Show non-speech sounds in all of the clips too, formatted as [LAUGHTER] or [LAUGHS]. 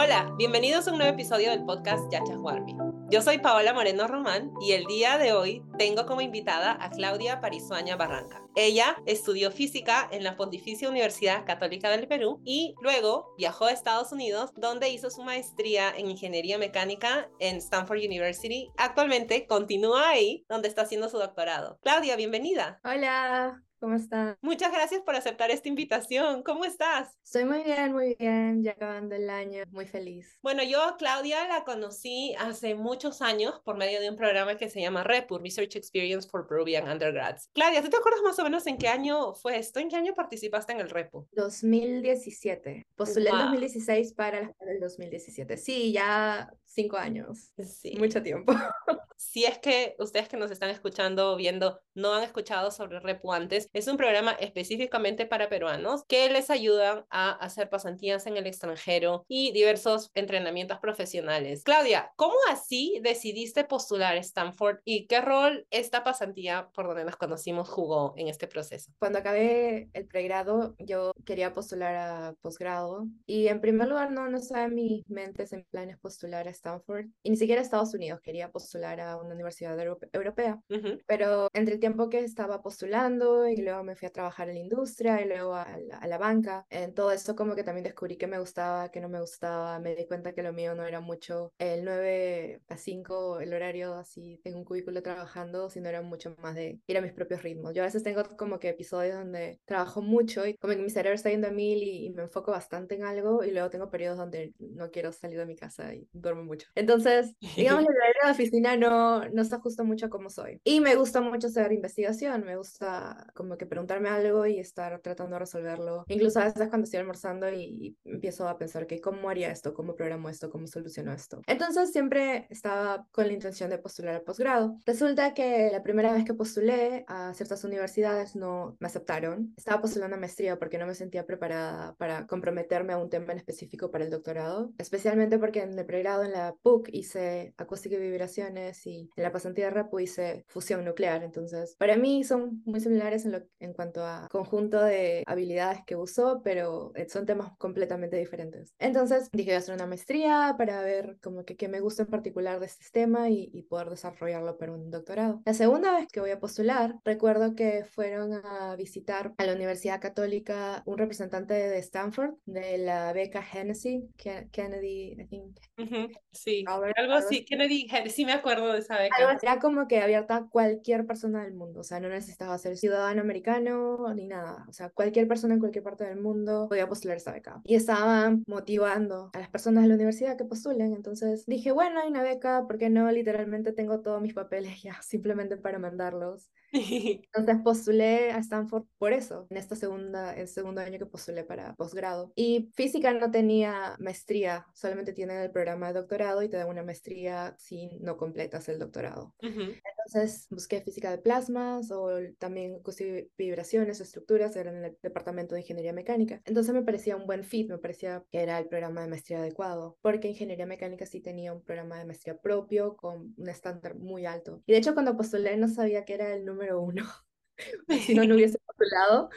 Hola, bienvenidos a un nuevo episodio del podcast Yachas Warmi. Yo soy Paola Moreno Román y el día de hoy tengo como invitada a Claudia Parisuaña Barranca. Ella estudió física en la Pontificia Universidad Católica del Perú y luego viajó a Estados Unidos donde hizo su maestría en ingeniería mecánica en Stanford University. Actualmente continúa ahí donde está haciendo su doctorado. Claudia, bienvenida. Hola, ¿Cómo estás? Muchas gracias por aceptar esta invitación. ¿Cómo estás? Estoy muy bien, muy bien, ya acabando el año, muy feliz. Bueno, yo Claudia la conocí hace muchos años por medio de un programa que se llama REPU, Research Experience for Peruvian Undergrads. Claudia, ¿tú te acuerdas más o menos en qué año fue esto? ¿En qué año participaste en el REPU? 2017. Postulé en 2016 para el 2017. Sí, ya cinco años. Sí. Mucho tiempo. [LAUGHS] Si es que ustedes que nos están escuchando o viendo no han escuchado sobre REPU antes, es un programa específicamente para peruanos que les ayudan a hacer pasantías en el extranjero y diversos entrenamientos profesionales. Claudia, ¿cómo así decidiste postular Stanford y qué rol esta pasantía por donde nos conocimos jugó en este proceso? Cuando acabé el pregrado, yo quería postular a posgrado y en primer lugar no, no estaba en mis mentes en planes postular a Stanford y ni siquiera a Estados Unidos, quería postular a una universidad europea, pero entre el tiempo que estaba postulando y luego me fui a trabajar en la industria y luego a la, banca. En todo eso como que también descubrí que me gustaba, que no me gustaba, me di cuenta que lo mío no era mucho el 9 a 5, el horario así, tengo un cubículo trabajando, sino era mucho más de ir a mis propios ritmos. Yo a veces tengo como que episodios donde trabajo mucho y como que mi cerebro está yendo a mil y, me enfoco bastante en algo y luego tengo periodos donde no quiero salir de mi casa y duermo mucho. Entonces, [LAUGHS] digamos, la oficina no, no se ajusta mucho a cómo soy. Y me gusta mucho hacer investigación, me gusta como que preguntarme algo y estar tratando de resolverlo. Incluso a veces cuando estoy almorzando y, empiezo a pensar que cómo haría esto, cómo programo esto, cómo soluciono esto. Entonces siempre estaba con la intención de postular al posgrado. Resulta que la primera vez que postulé a ciertas universidades no me aceptaron. Estaba postulando a maestría porque no me sentía preparada para comprometerme a un tema en específico para el doctorado, especialmente porque en el pregrado en la PUC hice acústica y vibraciones y en la pasantía de RAPU hice fusión nuclear. Entonces, para mí son muy similares en, lo, en cuanto a conjunto de habilidades que uso, pero eh, son temas completamente diferentes. Entonces dije, voy a hacer una maestría para ver como que qué me gusta en particular de este tema y, y poder desarrollarlo para un doctorado. La segunda vez que voy a postular, recuerdo que fueron a visitar a la Universidad Católica un representante de Stanford, de la beca Hennessy, Kennedy, I think. Sí, algo así, Kennedy, sí me acuerdo de esa beca. era como que abierta a cualquier persona del mundo, o sea, no necesitaba ser ciudadano americano ni nada. O sea, cualquier persona en cualquier parte del mundo podía postular esa beca. Y estaban motivando a las personas de la universidad que postulen. Entonces dije, bueno, hay una beca, ¿por qué no? Literalmente tengo todos mis papeles ya, [LAUGHS] simplemente para mandarlos. [LAUGHS] Entonces postulé a Stanford por eso, en esta segunda, el segundo año que postulé para posgrado. Y física no tenía maestría, solamente tienen el programa de doctorado y te dan una maestría si no completas el doctorado. Entonces busqué física de plasmas o también vibraciones, estructuras, era en el departamento de ingeniería mecánica. Entonces me parecía un buen fit, me parecía que era el programa de maestría adecuado, porque ingeniería mecánica sí tenía un programa de maestría propio con un estándar muy alto. Y de hecho cuando postulé no sabía que era el número número uno. [LAUGHS] si no, no hubiese postulado.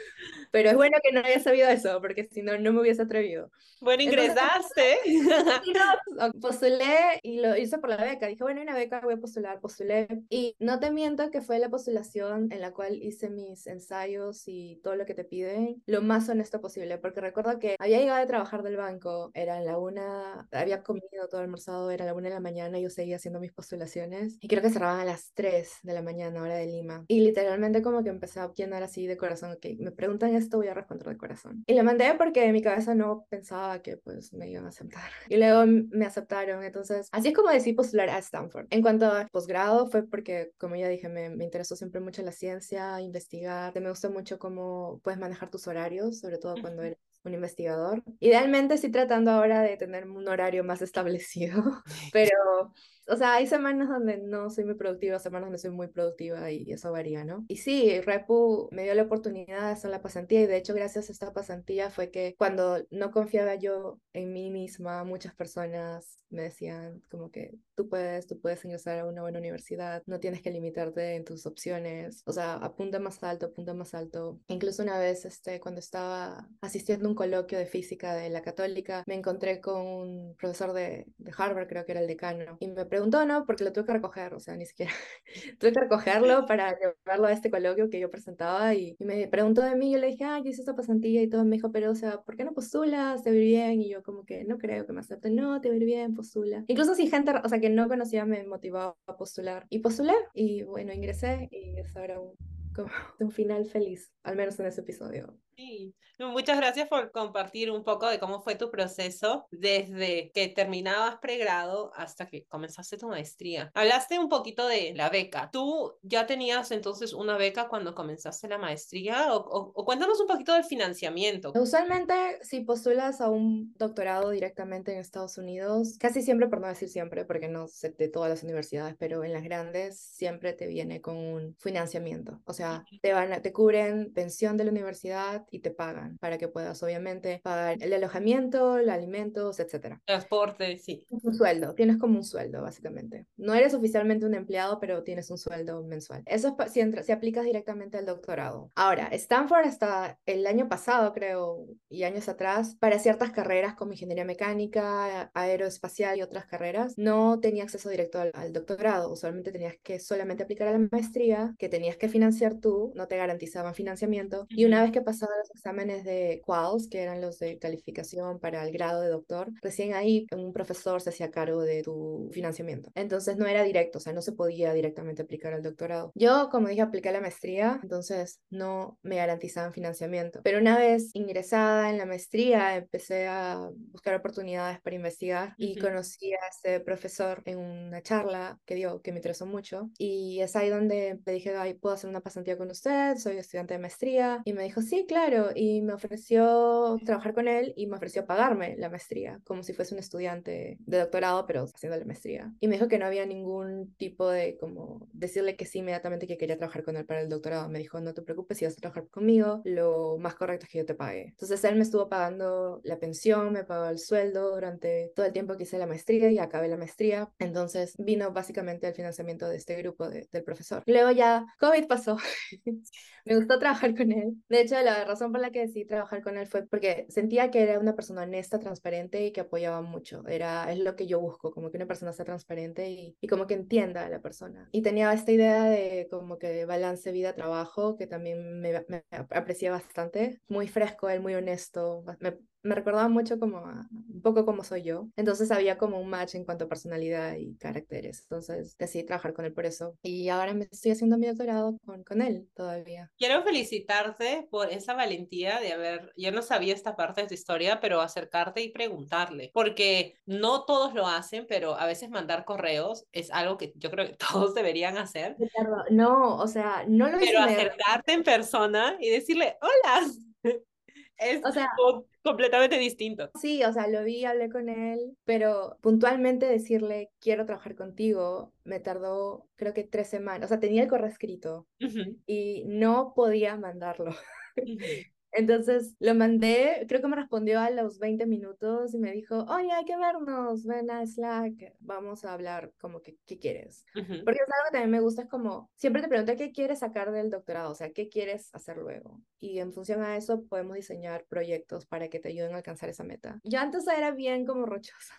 Pero es bueno que no haya sabido eso, porque si no, no me hubiese atrevido. Bueno, ingresaste. [LAUGHS] postulé y lo hice por la beca. Dije, bueno, hay una beca, voy a postular. Postulé. Y no te miento que fue la postulación en la cual hice mis ensayos y todo lo que te piden lo más honesto posible. Porque recuerdo que había llegado a trabajar del banco, era la una, había comido todo almorzado, era la una de la mañana y yo seguía haciendo mis postulaciones. Y creo que cerraban a las 3 de la mañana, hora de Lima. Y literalmente como que empecé a llenar así de corazón, ok, me preguntan esto, voy a responder de corazón. Y lo mandé porque en mi cabeza no pensaba que pues me iban a aceptar. Y luego me aceptaron, entonces así es como decidí postular a Stanford. En cuanto a posgrado fue porque, como ya dije, me, me interesó siempre mucho la ciencia, investigar, me gusta mucho cómo puedes manejar tus horarios, sobre todo cuando eres un investigador. Idealmente estoy tratando ahora de tener un horario más establecido, [LAUGHS] pero o sea, hay semanas donde no soy muy productiva, semanas donde soy muy productiva y eso varía, ¿no? Y sí, Repu me dio la oportunidad de hacer la pasantía y de hecho gracias a esta pasantía fue que cuando no confiaba yo en mí misma, muchas personas me decían como que tú puedes, tú puedes ingresar a una buena universidad, no tienes que limitarte en tus opciones, o sea, apunta más alto, apunta más alto. Incluso una vez, este, cuando estaba asistiendo a un coloquio de física de la católica, me encontré con un profesor de, de Harvard, creo que era el decano, y me preguntó, ¿no? Porque lo tuve que recoger, o sea, ni siquiera [LAUGHS] tuve que recogerlo para llevarlo a este coloquio que yo presentaba y, me preguntó de mí, yo le dije, ah, yo hice esta pasantía y todo, me dijo, pero, o sea, ¿por qué no postulas? ¿Te va bien? Y yo como que no creo que me acepten, no, te va bien, postula. Incluso si gente, o sea, que no conocía me motivaba a postular. Y postulé y bueno, ingresé y es ahora un, como [LAUGHS] un final feliz, al menos en ese episodio. Sí, muchas gracias por compartir un poco de cómo fue tu proceso desde que terminabas pregrado hasta que comenzaste tu maestría. Hablaste un poquito de la beca. ¿Tú ya tenías entonces una beca cuando comenzaste la maestría? O, cuéntanos un poquito del financiamiento. Usualmente, si postulas a un doctorado directamente en Estados Unidos, casi siempre, por no decir siempre, porque no sé de todas las universidades, pero en las grandes siempre te viene con un financiamiento. O sea, te, van te cubren pensión de la universidad y te pagan para que puedas obviamente pagar el alojamiento, los alimentos, etcétera. Transporte, sí. Un sueldo, tienes como un sueldo básicamente. No eres oficialmente un empleado, pero tienes un sueldo mensual. Eso es si, entra, si aplicas directamente al doctorado. Ahora, Stanford hasta el año pasado, creo, y años atrás, para ciertas carreras como ingeniería mecánica, aeroespacial y otras carreras, no tenía acceso directo al, al doctorado. Usualmente tenías que solamente aplicar a la maestría, que tenías que financiar tú, no te garantizaban financiamiento. Y una vez que pasaba los exámenes de quals, que eran los de calificación para el grado de doctor, recién ahí un profesor se hacía cargo de tu financiamiento. Entonces no era directo, o sea, no se podía directamente aplicar al doctorado. Yo, como dije, apliqué la maestría, entonces no me garantizaban financiamiento. Pero una vez ingresada en la maestría, empecé a buscar oportunidades para investigar y conocí a este profesor en una charla que dio, que me interesó mucho. Y es ahí donde le dije, ay, puedo hacer una pasantía con usted, soy estudiante de maestría. Y me dijo, sí, claro y me ofreció trabajar con él y me ofreció pagarme la maestría, como si fuese un estudiante de doctorado, pero haciendo la maestría. Y me dijo que no había ningún tipo de, como, decirle que sí inmediatamente que quería trabajar con él para el doctorado. Me dijo, no te preocupes, si vas a trabajar conmigo, lo más correcto es que yo te pague. Entonces él me estuvo pagando la pensión, me pagó el sueldo durante todo el tiempo que hice la maestría y acabé la maestría. Entonces vino básicamente el financiamiento de este grupo del profesor. Luego ya COVID pasó. [LAUGHS] me gustó trabajar con él. De hecho, la razón por la que decidí trabajar con él fue porque sentía que era una persona honesta, transparente y que apoyaba mucho. Era, es lo que yo busco, como que una persona sea transparente y, y como que entienda a la persona. Y tenía esta idea de como que balance vida-trabajo que también me, me bastante. Muy fresco, él muy honesto. Me recordaba mucho como un poco como soy yo. Entonces había como un match en cuanto a personalidad y caracteres. Entonces decidí trabajar con él por eso. Y ahora me estoy haciendo mi doctorado con, con él todavía. Quiero felicitarte por esa valentía de haber, yo no sabía esta parte de tu historia, pero acercarte y preguntarle. Porque no todos lo hacen, pero a veces mandar correos es algo que yo creo que [LAUGHS] todos deberían hacer. No, o sea, no lo Pero acercarte en persona y decirle, hola. [LAUGHS] Es o sea, completamente distinto. Sí, o sea, lo vi, hablé con él, pero puntualmente decirle quiero trabajar contigo me tardó creo que tres semanas. O sea, tenía el correo escrito y no podía mandarlo. Entonces lo mandé, creo que me respondió a los 20 minutos y me dijo, oye, hay que vernos, ven a Slack, vamos a hablar como que, ¿qué quieres? Porque es algo que también me gusta, es como, siempre te pregunto, ¿qué quieres sacar del doctorado? O sea, ¿qué quieres hacer luego? Y en función a eso podemos diseñar proyectos para que te ayuden a alcanzar esa meta. Yo antes era bien como rochosa.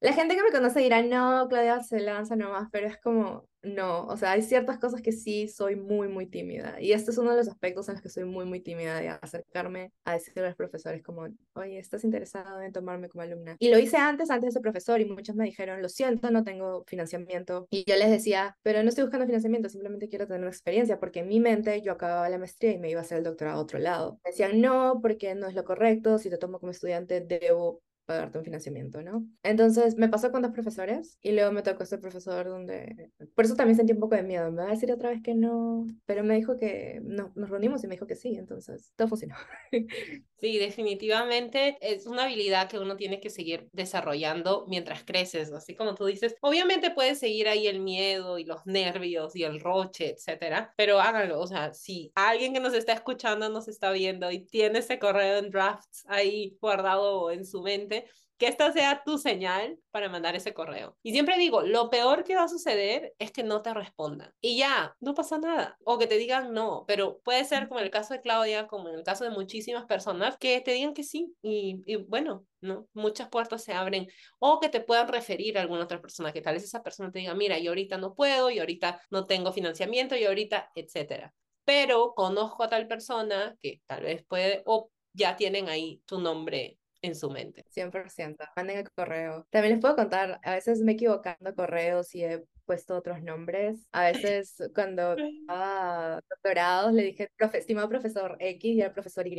La gente que me conoce dirá, no, Claudia se lanza nomás, pero es como, no, o sea, hay ciertas cosas que sí soy muy, muy tímida. Y este es uno de los aspectos en los que soy muy, muy tímida de acercarme a decirle a los profesores como, oye, ¿estás interesado en tomarme como alumna? Y lo hice antes, antes de ese profesor, y muchos me dijeron, lo siento, no tengo financiamiento. Y yo les decía, pero no estoy buscando financiamiento, simplemente quiero tener una experiencia, porque en mi mente yo acababa la maestría y me iba a hacer el doctorado a otro lado. Me decían, no, porque no es lo correcto, si te tomo como estudiante debo pagarte un financiamiento, ¿no? Entonces me pasó con dos profesores y luego me tocó este profesor donde, por eso también sentí un poco de miedo, me va a decir otra vez que no, pero me dijo que no, nos reunimos y me dijo que sí, entonces todo funcionó. [LAUGHS] Sí, definitivamente es una habilidad que uno tiene que seguir desarrollando mientras creces, así como tú dices. Obviamente puedes seguir ahí el miedo y los nervios y el roche, etcétera, pero háganlo. O sea, si alguien que nos está escuchando nos está viendo y tiene ese correo en drafts ahí guardado en su mente, que esta sea tu señal para mandar ese correo. Y siempre digo, lo peor que va a suceder es que no te respondan. Y ya, no pasa nada. O que te digan no, pero puede ser como en el caso de Claudia, como en el caso de muchísimas personas, que te digan que sí. Y, bueno, ¿no? Muchas puertas se abren. O que te puedan referir a alguna otra persona, que tal vez esa persona te diga, mira, yo ahorita no puedo, y ahorita no tengo financiamiento, y ahorita, etcétera. Pero conozco a tal persona que tal vez puede, o ya tienen ahí tu nombre en su mente. 100%. Manden el correo. También les puedo contar, a veces me he equivocado correos y he puesto otros nombres. A veces cuando [LAUGHS] estaba doctorados le dije, Profe, estimado profesor X y el profesor Y.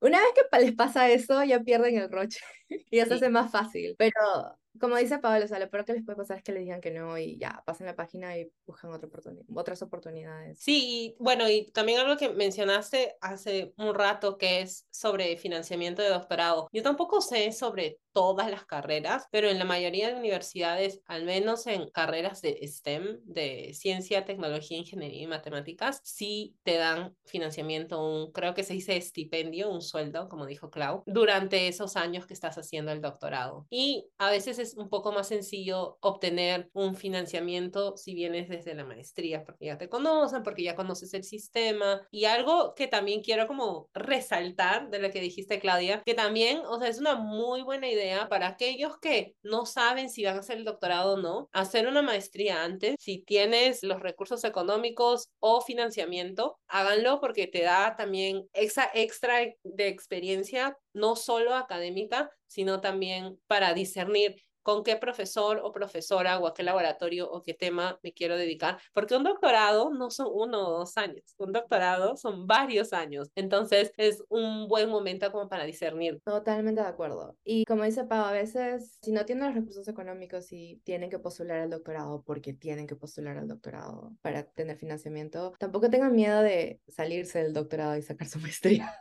Una vez que les pasa eso, ya pierden el roche [LAUGHS] y ya se hace más fácil. Pero como dice Pablo, o sea, lo peor que les puede pasar es que le digan que no y ya, pasen la página y buscan otra oportunidad, otras oportunidades. Sí, y bueno, y también algo que mencionaste hace un rato que es sobre financiamiento de doctorado. Yo tampoco sé sobre todas las carreras, pero en la mayoría de universidades, al menos en carreras de STEM, de ciencia, tecnología, ingeniería y matemáticas, sí te dan financiamiento, un, creo que se dice estipendio, un sueldo, como dijo Clau, durante esos años que estás haciendo el doctorado. Y a veces es un poco más sencillo obtener un financiamiento si vienes desde la maestría, porque ya te conocen, porque ya conoces el sistema. Y algo que también quiero como resaltar de lo que dijiste, Claudia, que también, o sea, es una muy buena idea para aquellos que no saben si van a hacer el doctorado o no, hacer una maestría antes. Si tienes los recursos económicos o financiamiento, háganlo porque te da también esa extra de experiencia, no solo académica, sino también para discernir con qué profesor o profesora o a qué laboratorio o qué tema me quiero dedicar, porque un doctorado no son uno o dos años, un doctorado son varios años, entonces es un buen momento como para discernir. Totalmente de acuerdo. Y como dice Pau, a veces si no tienen los recursos económicos y tienen que postular al doctorado porque tienen que postular al doctorado para tener financiamiento, tampoco tengan miedo de salirse del doctorado y sacar su [LAUGHS] maestría.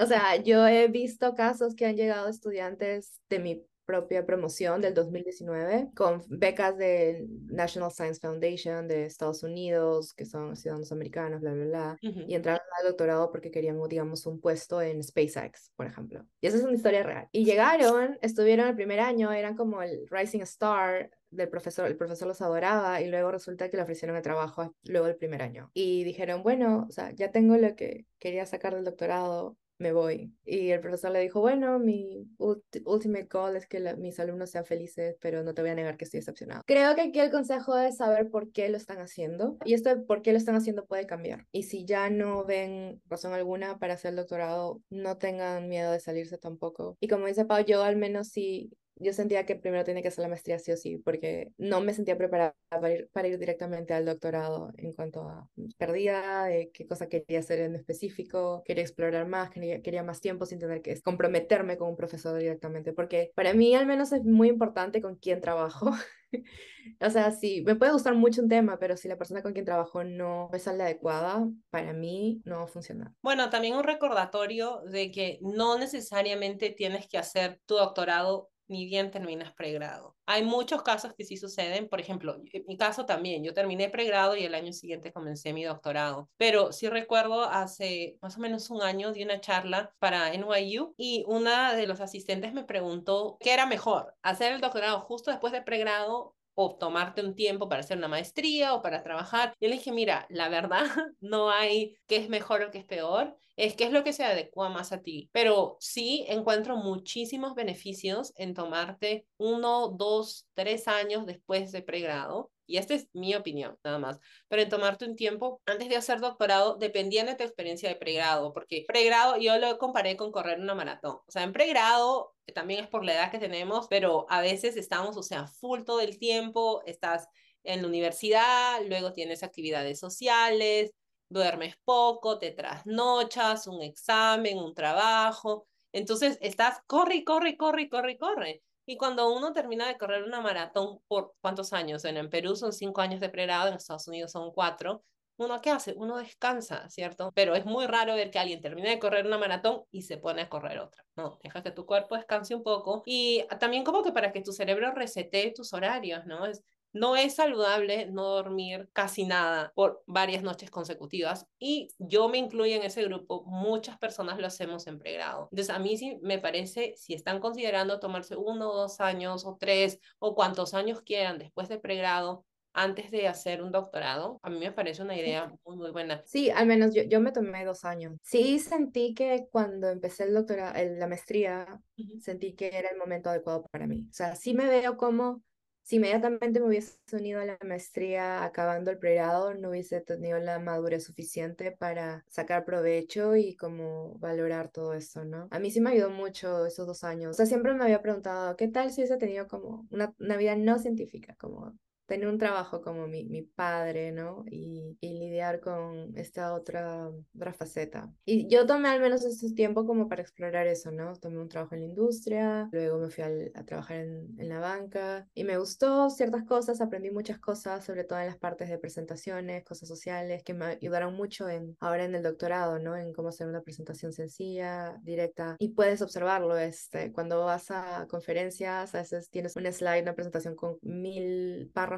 o sea, yo he visto casos que han llegado estudiantes de mi propia promoción del 2019 con becas de National Science Foundation de Estados Unidos, que son ciudadanos americanos, bla, bla, bla, y entraron al doctorado porque querían, digamos, un puesto en SpaceX, por ejemplo. Y esa es una historia real. Y llegaron, estuvieron el primer año, eran como el Rising Star del profesor, el profesor los adoraba y luego resulta que le ofrecieron el trabajo luego del primer año. Y dijeron, bueno, o sea, ya tengo lo que quería sacar del doctorado, me voy. Y el profesor le dijo, bueno, mi ultimate goal es que mis alumnos sean felices, pero no te voy a negar que estoy decepcionado. Creo que aquí el consejo es saber por qué lo están haciendo. Y esto de por qué lo están haciendo puede cambiar. Y si ya no ven razón alguna para hacer el doctorado, no tengan miedo de salirse tampoco. Y como dice Pau, yo al menos sí yo sentía que primero tenía que hacer la maestría sí o sí, porque no me sentía preparada para ir, para ir directamente al doctorado en cuanto a perdida, de qué cosa quería hacer en específico, quería explorar más, quería, quería más tiempo sin tener que comprometerme con un profesor directamente, porque para mí al menos es muy importante con quién trabajo. [LAUGHS] o sea, sí, me puede gustar mucho un tema, pero si la persona con quien trabajo no es la adecuada, para mí no va a funcionar. Bueno, también un recordatorio de que no necesariamente tienes que hacer tu doctorado ni bien terminas pregrado. Hay muchos casos que sí suceden, por ejemplo, en mi caso también, yo terminé pregrado y el año siguiente comencé mi doctorado, pero sí recuerdo hace más o menos un año di una charla para NYU y una de los asistentes me preguntó qué era mejor, hacer el doctorado justo después de pregrado o tomarte un tiempo para hacer una maestría o para trabajar. Yo le dije, mira, la verdad [LAUGHS] no hay qué es mejor o qué es peor, es qué es lo que se adecua más a ti. Pero sí encuentro muchísimos beneficios en tomarte uno, dos, tres años después de pregrado y esta es mi opinión, nada más, pero en tomarte un tiempo antes de hacer doctorado, dependiendo de tu experiencia de pregrado, porque pregrado yo lo comparé con correr una maratón. O sea, en pregrado también es por la edad que tenemos, pero a veces estamos, o sea, full todo el tiempo, estás en la universidad, luego tienes actividades sociales, duermes poco, te trasnochas, un examen, un trabajo. Entonces estás, corre, corre, corre, corre, corre. Y cuando uno termina de correr una maratón, ¿por cuántos años? En, Perú son cinco años de pregrado, en Estados Unidos son cuatro. ¿Uno qué hace? Uno descansa, ¿cierto? Pero es muy raro ver que alguien termine de correr una maratón y se pone a correr otra. No, deja que tu cuerpo descanse un poco. Y también como que para que tu cerebro resete tus horarios, ¿no? Es, no es saludable no dormir casi nada por varias noches consecutivas y yo me incluyo en ese grupo. Muchas personas lo hacemos en pregrado. Entonces a mí sí me parece, si están considerando tomarse uno o dos años o tres o cuantos años quieran después de pregrado, antes de hacer un doctorado, a mí me parece una idea muy, muy buena. Sí, al menos yo, yo me tomé dos años. Sí sentí que cuando empecé el doctorado, la maestría, sentí que era el momento adecuado para mí. O sea, sí me veo como si inmediatamente me hubiese unido a la maestría acabando el pregrado, no hubiese tenido la madurez suficiente para sacar provecho y como valorar todo eso, ¿no? A mí sí me ayudó mucho esos dos años. O sea, siempre me había preguntado, ¿qué tal si hubiese tenido como una, una vida no científica, como tener un trabajo como mi, mi padre, ¿no? Y, y, lidiar con esta otra, otra faceta. Y yo tomé al menos ese tiempo como para explorar eso, ¿no? Tomé un trabajo en la industria, luego me fui a trabajar en, en, la banca y me gustó ciertas cosas, aprendí muchas cosas, sobre todo en las partes de presentaciones, cosas sociales, que me ayudaron mucho en, ahora en el doctorado, ¿no? En cómo hacer una presentación sencilla, directa. Y puedes observarlo, este, cuando vas a conferencias, a veces tienes un slide, una presentación con mil párrafos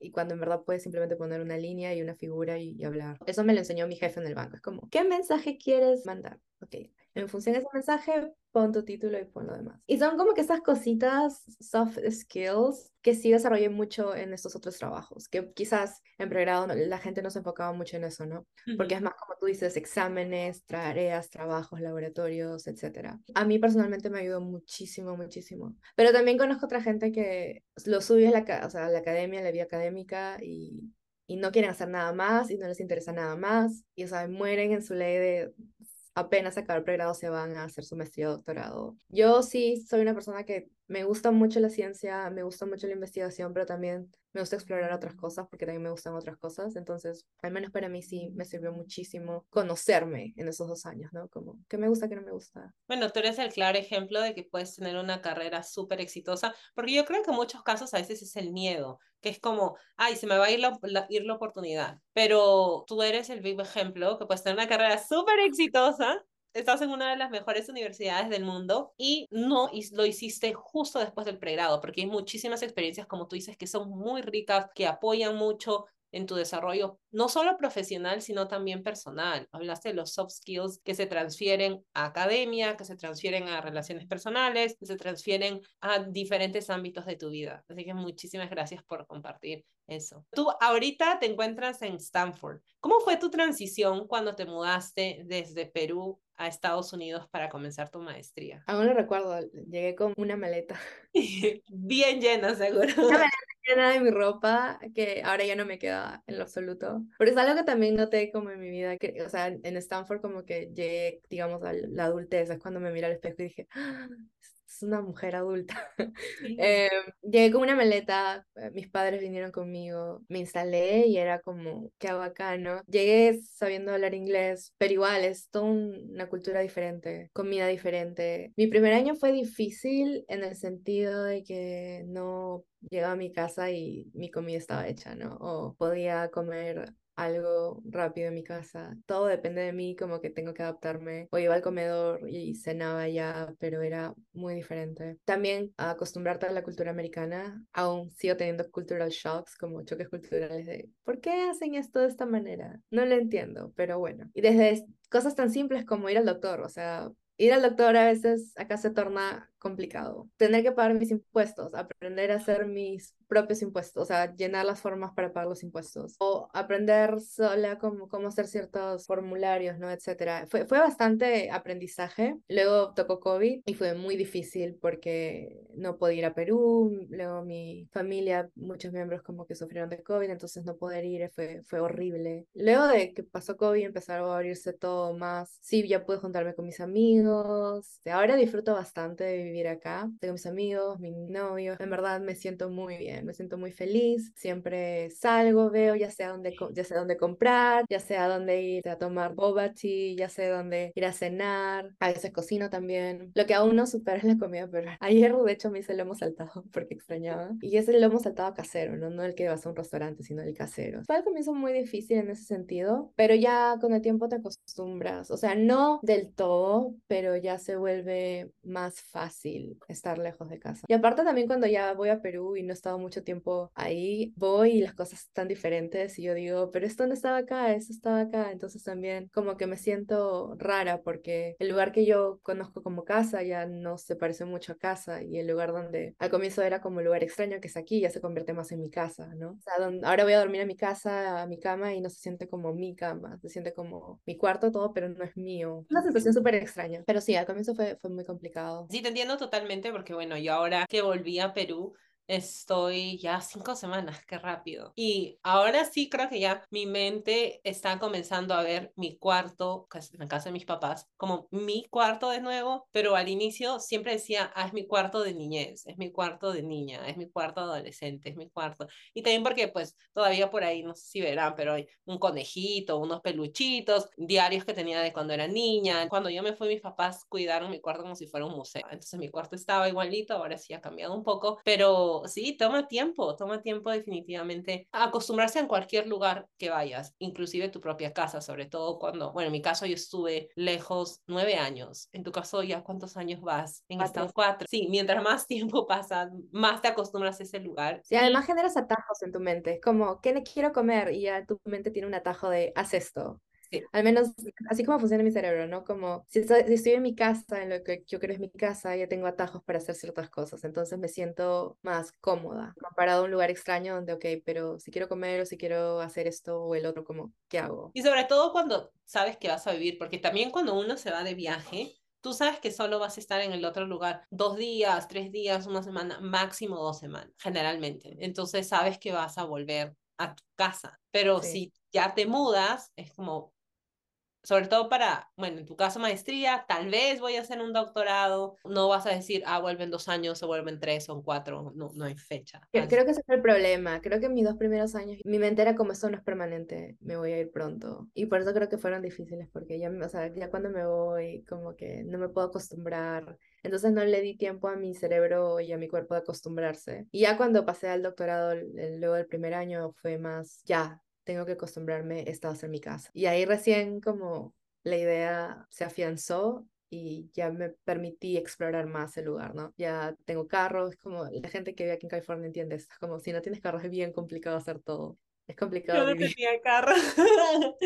y cuando en verdad puedes simplemente poner una línea y una figura y, hablar. Eso me lo enseñó mi jefe en el banco. Es como, ¿qué mensaje quieres mandar? Ok, en función de ese mensaje, pon tu título y pon lo demás. Y son como que esas cositas, soft skills, que sí desarrollé mucho en estos otros trabajos, que quizás en pregrado la gente no se enfocaba mucho en eso, ¿no? Porque es más como tú dices, exámenes, tareas, trabajos, laboratorios, etc. A mí personalmente me ayudó muchísimo, muchísimo. Pero también conozco otra gente que lo sube a la, o sea, la academia, la vida académica y y no quieren hacer nada más y no les interesa nada más y o sea mueren en su ley de apenas acabar el pregrado se van a hacer su maestría o doctorado. Yo sí soy una persona que me gusta mucho la ciencia, me gusta mucho la investigación, pero también me gusta explorar otras cosas porque también me gustan otras cosas. Entonces, al menos para mí sí me sirvió muchísimo conocerme en esos dos años, ¿no? Como qué me gusta, qué no me gusta. Bueno, tú eres el claro ejemplo de que puedes tener una carrera súper exitosa, porque yo creo que en muchos casos a veces es el miedo, que es como, ay, se me va a ir la, ir la oportunidad. Pero tú eres el vivo ejemplo que puedes tener una carrera súper exitosa estás en una de las mejores universidades del mundo y no lo hiciste justo después del pregrado, porque hay muchísimas experiencias, como tú dices, que son muy ricas, que apoyan mucho en tu desarrollo, no solo profesional, sino también personal. Hablaste de los soft skills que se transfieren a academia, que se transfieren a relaciones personales, que se transfieren a diferentes ámbitos de tu vida. Así que muchísimas gracias por compartir eso. Tú ahorita te encuentras en Stanford. ¿Cómo fue tu transición cuando te mudaste desde Perú a Estados Unidos para comenzar tu maestría? Aún lo recuerdo, llegué con una maleta. [LAUGHS] Bien llena, seguro. Una maleta llena de mi ropa que ahora ya no me queda en lo absoluto. Pero es algo que también noté como en mi vida, que, o sea, en Stanford como que llegué, digamos, a la adultez, es cuando me miré al espejo y dije, ¡Ah! Es una mujer adulta. [LAUGHS] eh, llegué con una maleta, eh, mis padres vinieron conmigo, me instalé y era como, qué bacano. Llegué sabiendo hablar inglés, pero igual es toda una cultura diferente, comida diferente. Mi primer año fue difícil en el sentido de que no llegaba a mi casa y mi comida estaba hecha, ¿no? O podía comer algo rápido en mi casa. Todo depende de mí, como que tengo que adaptarme. O iba al comedor y cenaba ya, pero era muy diferente. También acostumbrarte a la cultura americana, aún sigo teniendo cultural shocks, como choques culturales de ¿por qué hacen esto de esta manera? No lo entiendo, pero bueno. Y desde cosas tan simples como ir al doctor, o sea, ir al doctor a veces acá se torna complicado. Tener que pagar mis impuestos, aprender a hacer mis propios impuestos, o sea, llenar las formas para pagar los impuestos, o aprender sola cómo, cómo hacer ciertos formularios, ¿no? Etcétera. Fue, fue bastante aprendizaje. Luego tocó COVID y fue muy difícil porque no podía ir a Perú, luego mi familia, muchos miembros como que sufrieron de COVID, entonces no poder ir fue, fue horrible. Luego de que pasó COVID empezaron a abrirse todo más, sí, ya pude juntarme con mis amigos, amigos. Ahora disfruto bastante de vivir acá. Tengo mis amigos, mi novio. En verdad me siento muy bien, me siento muy feliz. Siempre salgo, veo ya sea dónde, ya sea dónde comprar, ya sea dónde ir a tomar boba tea, ya sé dónde ir a cenar. A veces cocino también. Lo que aún no supera es la comida pero [LAUGHS] Ayer, de hecho, me hice lomo saltado [LAUGHS] porque extrañaba. Y es el lomo saltado casero, ¿no? No el que vas a un restaurante, sino el casero. Fue al comienzo muy difícil en ese sentido, pero ya con el tiempo te acostumbras. O sea, no del todo, pero ya se vuelve más fácil estar lejos de casa. Y aparte también cuando ya voy a Perú y no he estado mucho tiempo ahí, voy y las cosas están diferentes y yo digo, pero esto no estaba acá, esto estaba acá. Entonces también como que me siento rara porque el lugar que yo conozco como casa ya no se parece mucho a casa y el lugar donde al comienzo era como lugar extraño que es aquí ya se convierte más en mi casa, ¿no? O sea, ahora voy a dormir en mi casa, a mi cama y no se siente como mi cama, se siente como mi cuarto todo, pero no es mío. Una sensación súper extraña. Pero sí, al comienzo fue, fue muy complicado. Sí, te entiendo totalmente porque bueno, yo ahora que volví a Perú, Estoy ya cinco semanas, qué rápido. Y ahora sí creo que ya mi mente está comenzando a ver mi cuarto, en casa de mis papás, como mi cuarto de nuevo, pero al inicio siempre decía, ah, es mi cuarto de niñez, es mi cuarto de niña, es mi cuarto adolescente, es mi cuarto. Y también porque pues todavía por ahí, no sé si verán, pero hay un conejito, unos peluchitos, diarios que tenía de cuando era niña. Cuando yo me fui, mis papás cuidaron mi cuarto como si fuera un museo. Entonces mi cuarto estaba igualito, ahora sí ha cambiado un poco, pero sí, toma tiempo, toma tiempo definitivamente acostumbrarse en cualquier lugar que vayas, inclusive tu propia casa, sobre todo cuando, bueno, en mi caso yo estuve lejos nueve años, en tu caso ya cuántos años vas, en estas cuatro, sí, mientras más tiempo [LAUGHS] pasa, más te acostumbras a ese lugar. Sí, además generas atajos en tu mente, como, ¿qué quiero comer? Y ya tu mente tiene un atajo de, haz esto, al menos así como funciona mi cerebro, ¿no? Como si estoy, en mi casa, en lo que yo creo es mi casa, ya tengo atajos para hacer ciertas cosas, entonces me siento más cómoda comparado a un lugar extraño donde, ok, pero si quiero comer o si quiero hacer esto o el otro, como, ¿qué hago? Y sobre todo cuando sabes que vas a vivir, porque también cuando uno se va de viaje, tú sabes que solo vas a estar en el otro lugar dos días, tres días, una semana, máximo dos semanas, generalmente. Entonces sabes que vas a volver a tu casa. Pero si ya te mudas, es como, sobre todo para, bueno, en tu caso maestría, tal vez voy a hacer un doctorado, no vas a decir, ah, vuelven dos años, o vuelven tres o cuatro, no, no hay fecha. Creo que ese fue el problema, creo que en mis dos primeros años mi mente era como, esto no es permanente, me voy a ir pronto. Y por eso creo que fueron difíciles, porque ya, o sea, ya cuando me voy, como que no me puedo acostumbrar. Entonces no le di tiempo a mi cerebro y a mi cuerpo de acostumbrarse. Y ya cuando pasé al doctorado, luego del primer año, fue más, ya, tengo que acostumbrarme, esta en mi casa. Y ahí recién como la idea se afianzó y ya me permití explorar más el lugar, ¿no? Ya tengo carros, como la gente que vive aquí en California entiende es como si no tienes carros es bien complicado hacer todo. Es complicado. Yo no tenía carro. [LAUGHS]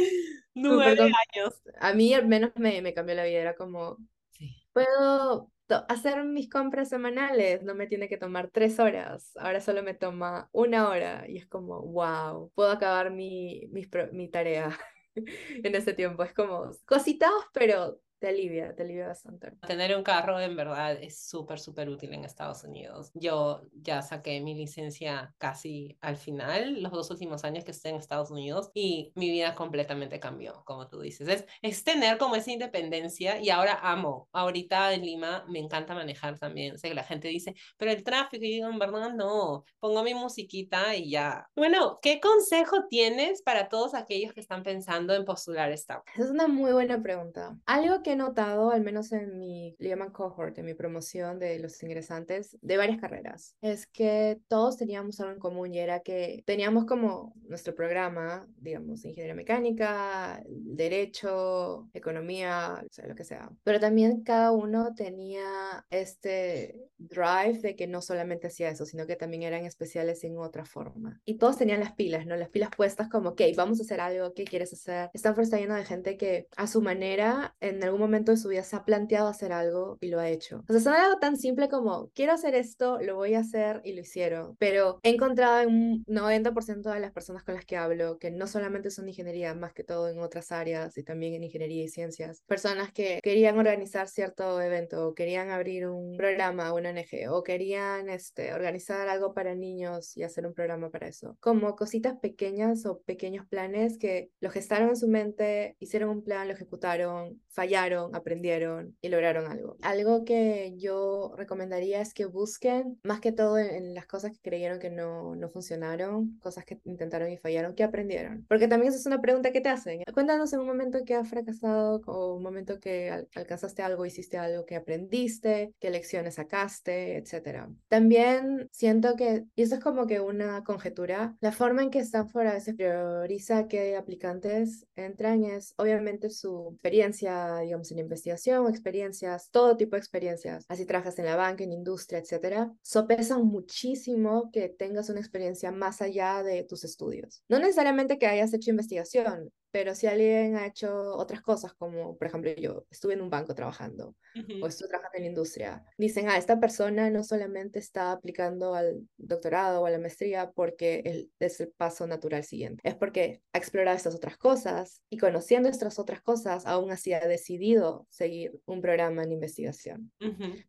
Nueve años. A mí al menos me, me cambió la vida, era como, sí. puedo hacer mis compras semanales no me tiene que tomar tres horas, ahora solo me toma una hora y es como, wow, puedo acabar mi, mi, mi tarea [LAUGHS] en ese tiempo. Es como cositas, pero te alivia, te alivia bastante. Tener un carro en verdad es súper, súper útil en Estados Unidos. Yo ya saqué mi licencia casi al final, los dos últimos años que estoy en Estados Unidos, y mi vida completamente cambió, como tú dices. Es, es tener como esa independencia y ahora amo. Ahorita en Lima me encanta manejar también. Sé que la gente dice, pero el tráfico, y digo, en verdad no, pongo mi musiquita y ya. Bueno, ¿qué consejo tienes para todos aquellos que están pensando en postular esta? Es una muy buena pregunta. Algo que he notado, al menos en mi, le llaman cohort, en mi promoción de los ingresantes de varias carreras, es que todos teníamos algo en común y era que teníamos como nuestro programa, digamos, ingeniería mecánica, derecho, economía, o sea, lo que sea. Pero también cada uno tenía este drive de que no solamente hacía eso, sino que también eran especiales en otra forma. Y todos tenían las pilas, ¿no? Las pilas puestas como, ok, vamos a hacer algo, ¿qué quieres hacer? Stanford está lleno de gente que a su manera, en algún momento de su vida se ha planteado hacer algo y lo ha hecho. O sea, son algo tan simple como, quiero hacer esto, lo voy a hacer y lo hicieron. Pero he encontrado en un 90% de las personas con las que hablo que no solamente son ingeniería, más que todo en otras áreas y también en ingeniería y ciencias, personas que querían organizar cierto evento o querían abrir un programa, una ONG o querían este, organizar algo para niños y hacer un programa para eso. Como cositas pequeñas o pequeños planes que lo gestaron en su mente, hicieron un plan, lo ejecutaron, fallaron estudiaron, aprendieron y lograron algo. Algo que yo recomendaría es que busquen, más que todo en, las cosas que creyeron que no, no funcionaron, cosas que intentaron y fallaron, ¿qué aprendieron? Porque también esa es una pregunta que te hacen. Cuéntanos en un momento que has fracasado o un momento que alcanzaste algo, hiciste algo que aprendiste, qué lecciones sacaste, etcétera. También siento que, y esto es como que una conjetura, la forma en que Stanford a veces prioriza qué aplicantes entran es obviamente su experiencia, digamos, en investigación, experiencias, todo tipo de experiencias, así trabajas en la banca, en industria, etcétera, sopesan muchísimo que tengas una experiencia más allá de tus estudios. No necesariamente que hayas hecho investigación, pero si alguien ha hecho otras cosas, como por ejemplo yo estuve en un banco trabajando o estuve trabajando en la industria, dicen, ah, esta persona no solamente está aplicando al doctorado o a la maestría porque es el paso natural siguiente, es porque ha explorado estas otras cosas y conociendo estas otras cosas, aún así ha decidido seguir un programa en investigación.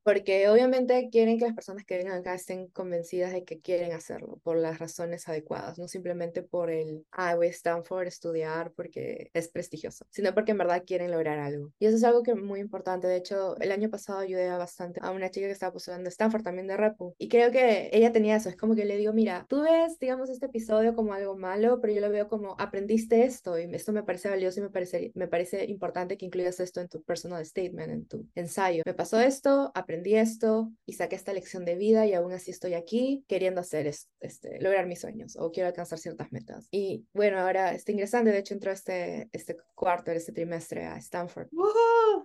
Porque obviamente quieren que las personas que vengan acá estén convencidas de que quieren hacerlo por las razones adecuadas, no simplemente por el, ah, voy a Stanford a estudiar porque que es prestigioso, sino porque en verdad quieren lograr algo. Y eso es algo que es muy importante. De hecho, el año pasado ayudé bastante a una chica que estaba postulando Stanford también de Repu. Y creo que ella tenía eso. Es como que le digo, mira, tú ves, digamos, este episodio como algo malo, pero yo lo veo como aprendiste esto y esto me parece valioso y me parece, me parece importante que incluyas esto en tu personal statement, en tu ensayo. Me pasó esto, aprendí esto y saqué esta lección de vida y aún así estoy aquí queriendo hacer este, lograr mis sueños o quiero alcanzar ciertas metas. Y bueno, ahora está ingresando, de hecho entró este, este cuarto, este trimestre a Stanford.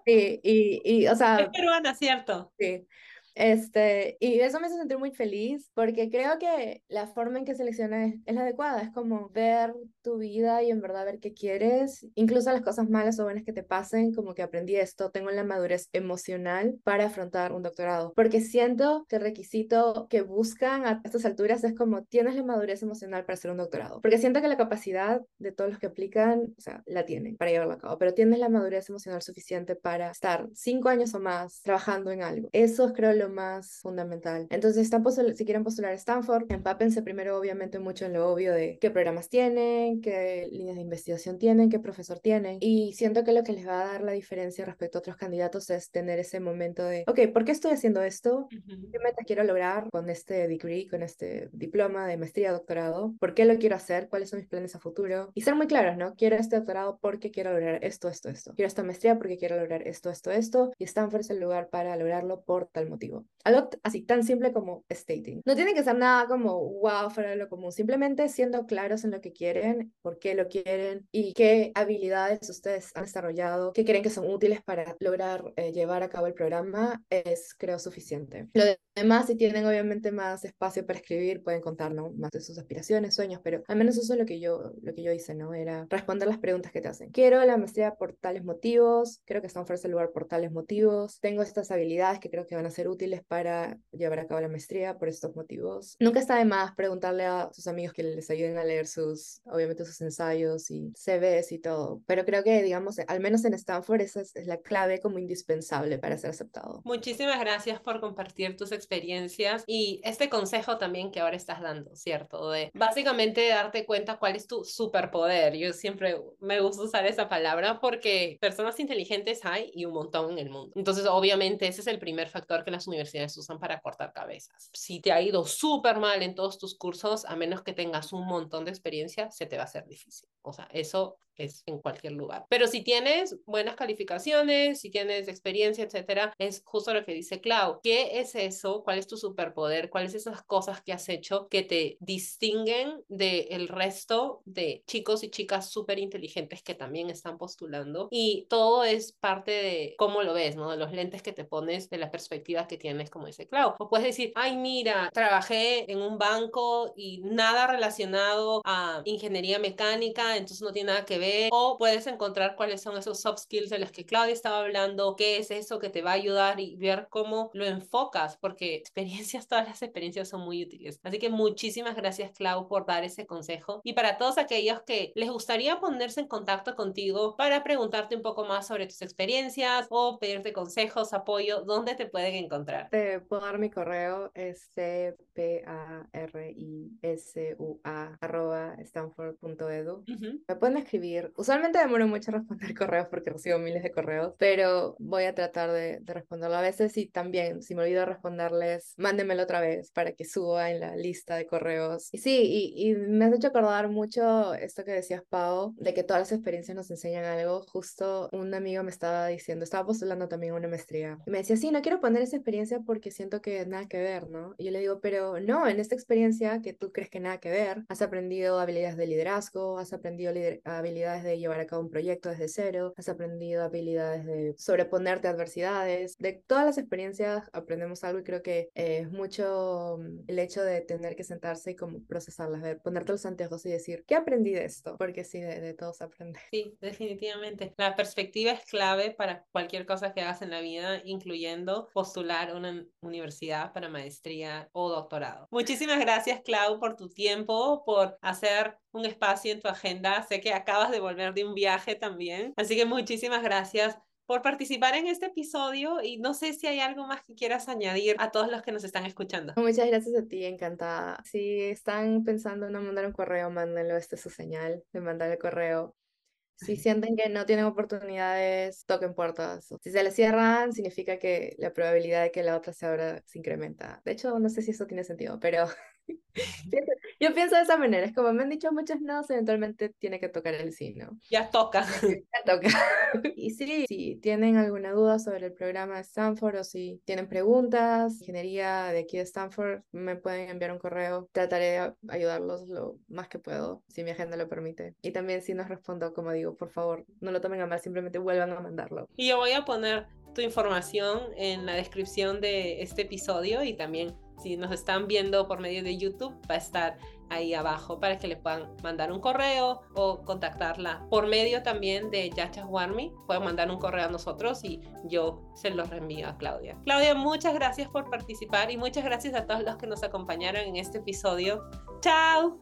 y, y, y, o sea... Es peruana, ¿cierto? Sí. Este, y eso me hace sentir muy feliz porque creo que la forma en que selecciona es, la adecuada. Es como ver tu vida y en verdad ver qué quieres, incluso las cosas malas o buenas que te pasen, como que aprendí esto, tengo la madurez emocional para afrontar un doctorado. Porque siento que el requisito que buscan a estas alturas es como tienes la madurez emocional para hacer un doctorado. Porque siento que la capacidad de todos los que aplican, o sea, la tienen para llevarlo a cabo, pero tienes la madurez emocional suficiente para estar cinco años o más trabajando en algo. Eso es creo lo más fundamental. Entonces, están si quieren postular a Stanford, empápense primero obviamente mucho en lo obvio de qué programas tienen, qué líneas de investigación tienen, qué profesor tienen. Y siento que lo que les va a dar la diferencia respecto a otros candidatos es tener ese momento de, ok, ¿por qué estoy haciendo esto? ¿Qué meta quiero lograr con este degree, con este diploma de maestría, doctorado? ¿Por qué lo quiero hacer? ¿Cuáles son mis planes a futuro? Y ser muy claros, ¿no? Quiero este doctorado porque quiero lograr esto, esto, esto. Quiero esta maestría porque quiero lograr esto, esto, esto. Y Stanford es el lugar para lograrlo por tal motivo. Algo así tan simple como stating. No tiene que ser nada como wow fuera de lo común, simplemente siendo claros en lo que quieren, por qué lo quieren y qué habilidades ustedes han desarrollado, qué creen que son útiles para lograr eh, llevar a cabo el programa, es creo suficiente. Lo demás, si tienen obviamente más espacio para escribir, pueden contarnos más de sus aspiraciones, sueños, pero al menos eso es lo que yo, lo que yo hice, ¿no? Era responder las preguntas que te hacen. Quiero la maestría por tales motivos, creo que están fuera el lugar por tales motivos, tengo estas habilidades que creo que van a ser útiles para llevar a cabo la maestría por estos motivos. Nunca está de más preguntarle a sus amigos que les ayuden a leer sus, obviamente, sus ensayos y CVs y todo, pero creo que, digamos, al menos en Stanford esa es, la clave como indispensable para ser aceptado. Muchísimas gracias por compartir tus experiencias y este consejo también que ahora estás dando, ¿cierto? De básicamente darte cuenta cuál es tu superpoder. Yo siempre me gusta usar esa palabra porque personas inteligentes hay y un montón en el mundo. Entonces, obviamente, ese es el primer factor que las universidades usan para cortar cabezas. Si te ha ido súper mal en todos tus cursos, a menos que tengas un montón de experiencia, se te va a hacer difícil. O sea, eso es en cualquier lugar. Pero si tienes buenas calificaciones, si tienes experiencia, etcétera, es justo lo que dice Clau. ¿Qué es eso? ¿Cuál es tu superpoder? ¿Cuáles esas cosas que has hecho que te distinguen del resto de chicos y chicas súper inteligentes que también están postulando? Y todo es parte de cómo lo ves, ¿no? De los lentes que te pones, de la perspectiva que tienes, como dice Clau. O puedes decir, ay, mira, trabajé en un banco y nada relacionado a ingeniería mecánica, entonces no tiene nada que ver o puedes encontrar cuáles son esos soft skills de los que Claudia estaba hablando, qué es eso que te va a ayudar y ver cómo lo enfocas, porque experiencias, [LAUGHS] todas las experiencias son muy útiles. Así que muchísimas gracias, Clau, por dar ese consejo. Y para todos aquellos que les gustaría ponerse en contacto contigo para preguntarte un poco más sobre tus experiencias o pedirte consejos, apoyo, ¿dónde te pueden encontrar? Te puedo dar mi correo, es c p a r i s u a arroba stanford.edu Me pueden escribir. Usualmente demoro mucho responder [LAUGHS] correos porque recibo miles de correos, pero voy a tratar de, de responderlo a veces y también, si me olvido responderles, mándenmelo otra vez para que suba en la lista de correos. Y sí, y, y me has hecho acordar mucho esto que decías, Pau, de que todas las experiencias nos enseñan algo. Justo un amigo me estaba diciendo, estaba postulando también una maestría, y me decía, sí, no quiero poner esa experiencia porque siento que nada que ver, ¿no? Y yo le digo, pero no, en esta experiencia que tú crees que nada que ver, has aprendido habilidades de liderazgo, has aprendido habilidades de llevar a cabo un proyecto desde cero, has aprendido habilidades de sobreponerte a adversidades. De todas las experiencias aprendemos algo y creo que eh, es mucho mm, el hecho de tener que sentarse y como procesarlas, ver, ponerte los anteojos y decir, ¿qué aprendí de esto? Porque sí, de, de todo aprende. [LAUGHS] Sí, definitivamente. La perspectiva es clave para cualquier cosa que hagas en la vida, incluyendo postular una universidad para maestría o doctorado. Muchísimas gracias, Clau, por tu tiempo, por hacer un espacio en tu agenda. Sé que acabas de volver de un viaje también. Así que muchísimas gracias por participar en este episodio y no sé si hay algo más que quieras añadir a todos los que nos están escuchando. Muchas gracias a ti, encantada. Si están pensando en mandar un correo, mándenlo, esta es su señal de mandar el correo. Si sienten que no tienen oportunidades, toquen puertas. Si se les cierran, significa que la probabilidad de que la otra se abra se incrementa. De hecho, no sé si eso tiene sentido, pero Yo pienso de esa manera, es como me han dicho muchas no, eventualmente tiene que tocar el sí, ¿no? Ya toca. [LAUGHS] Ya toca. [LAUGHS] Y sí, si tienen alguna duda sobre el programa de Stanford o si tienen preguntas, ingeniería de aquí de Stanford, me pueden enviar un correo. Trataré de ayudarlos lo más que puedo, si mi agenda lo permite. Y también si no respondo, como digo, por favor, no lo tomen a mal, simplemente vuelvan a mandarlo. Y yo voy a poner tu información en la descripción de este episodio y también si nos están viendo por medio de YouTube, va a estar ahí abajo para que le puedan mandar un correo o contactarla por medio también de Yacha Warmi. Pueden mandar un correo a nosotros y yo se los reenvío a Claudia. Claudia, muchas gracias por participar y muchas gracias a todos los que nos acompañaron en este episodio. ¡Chao!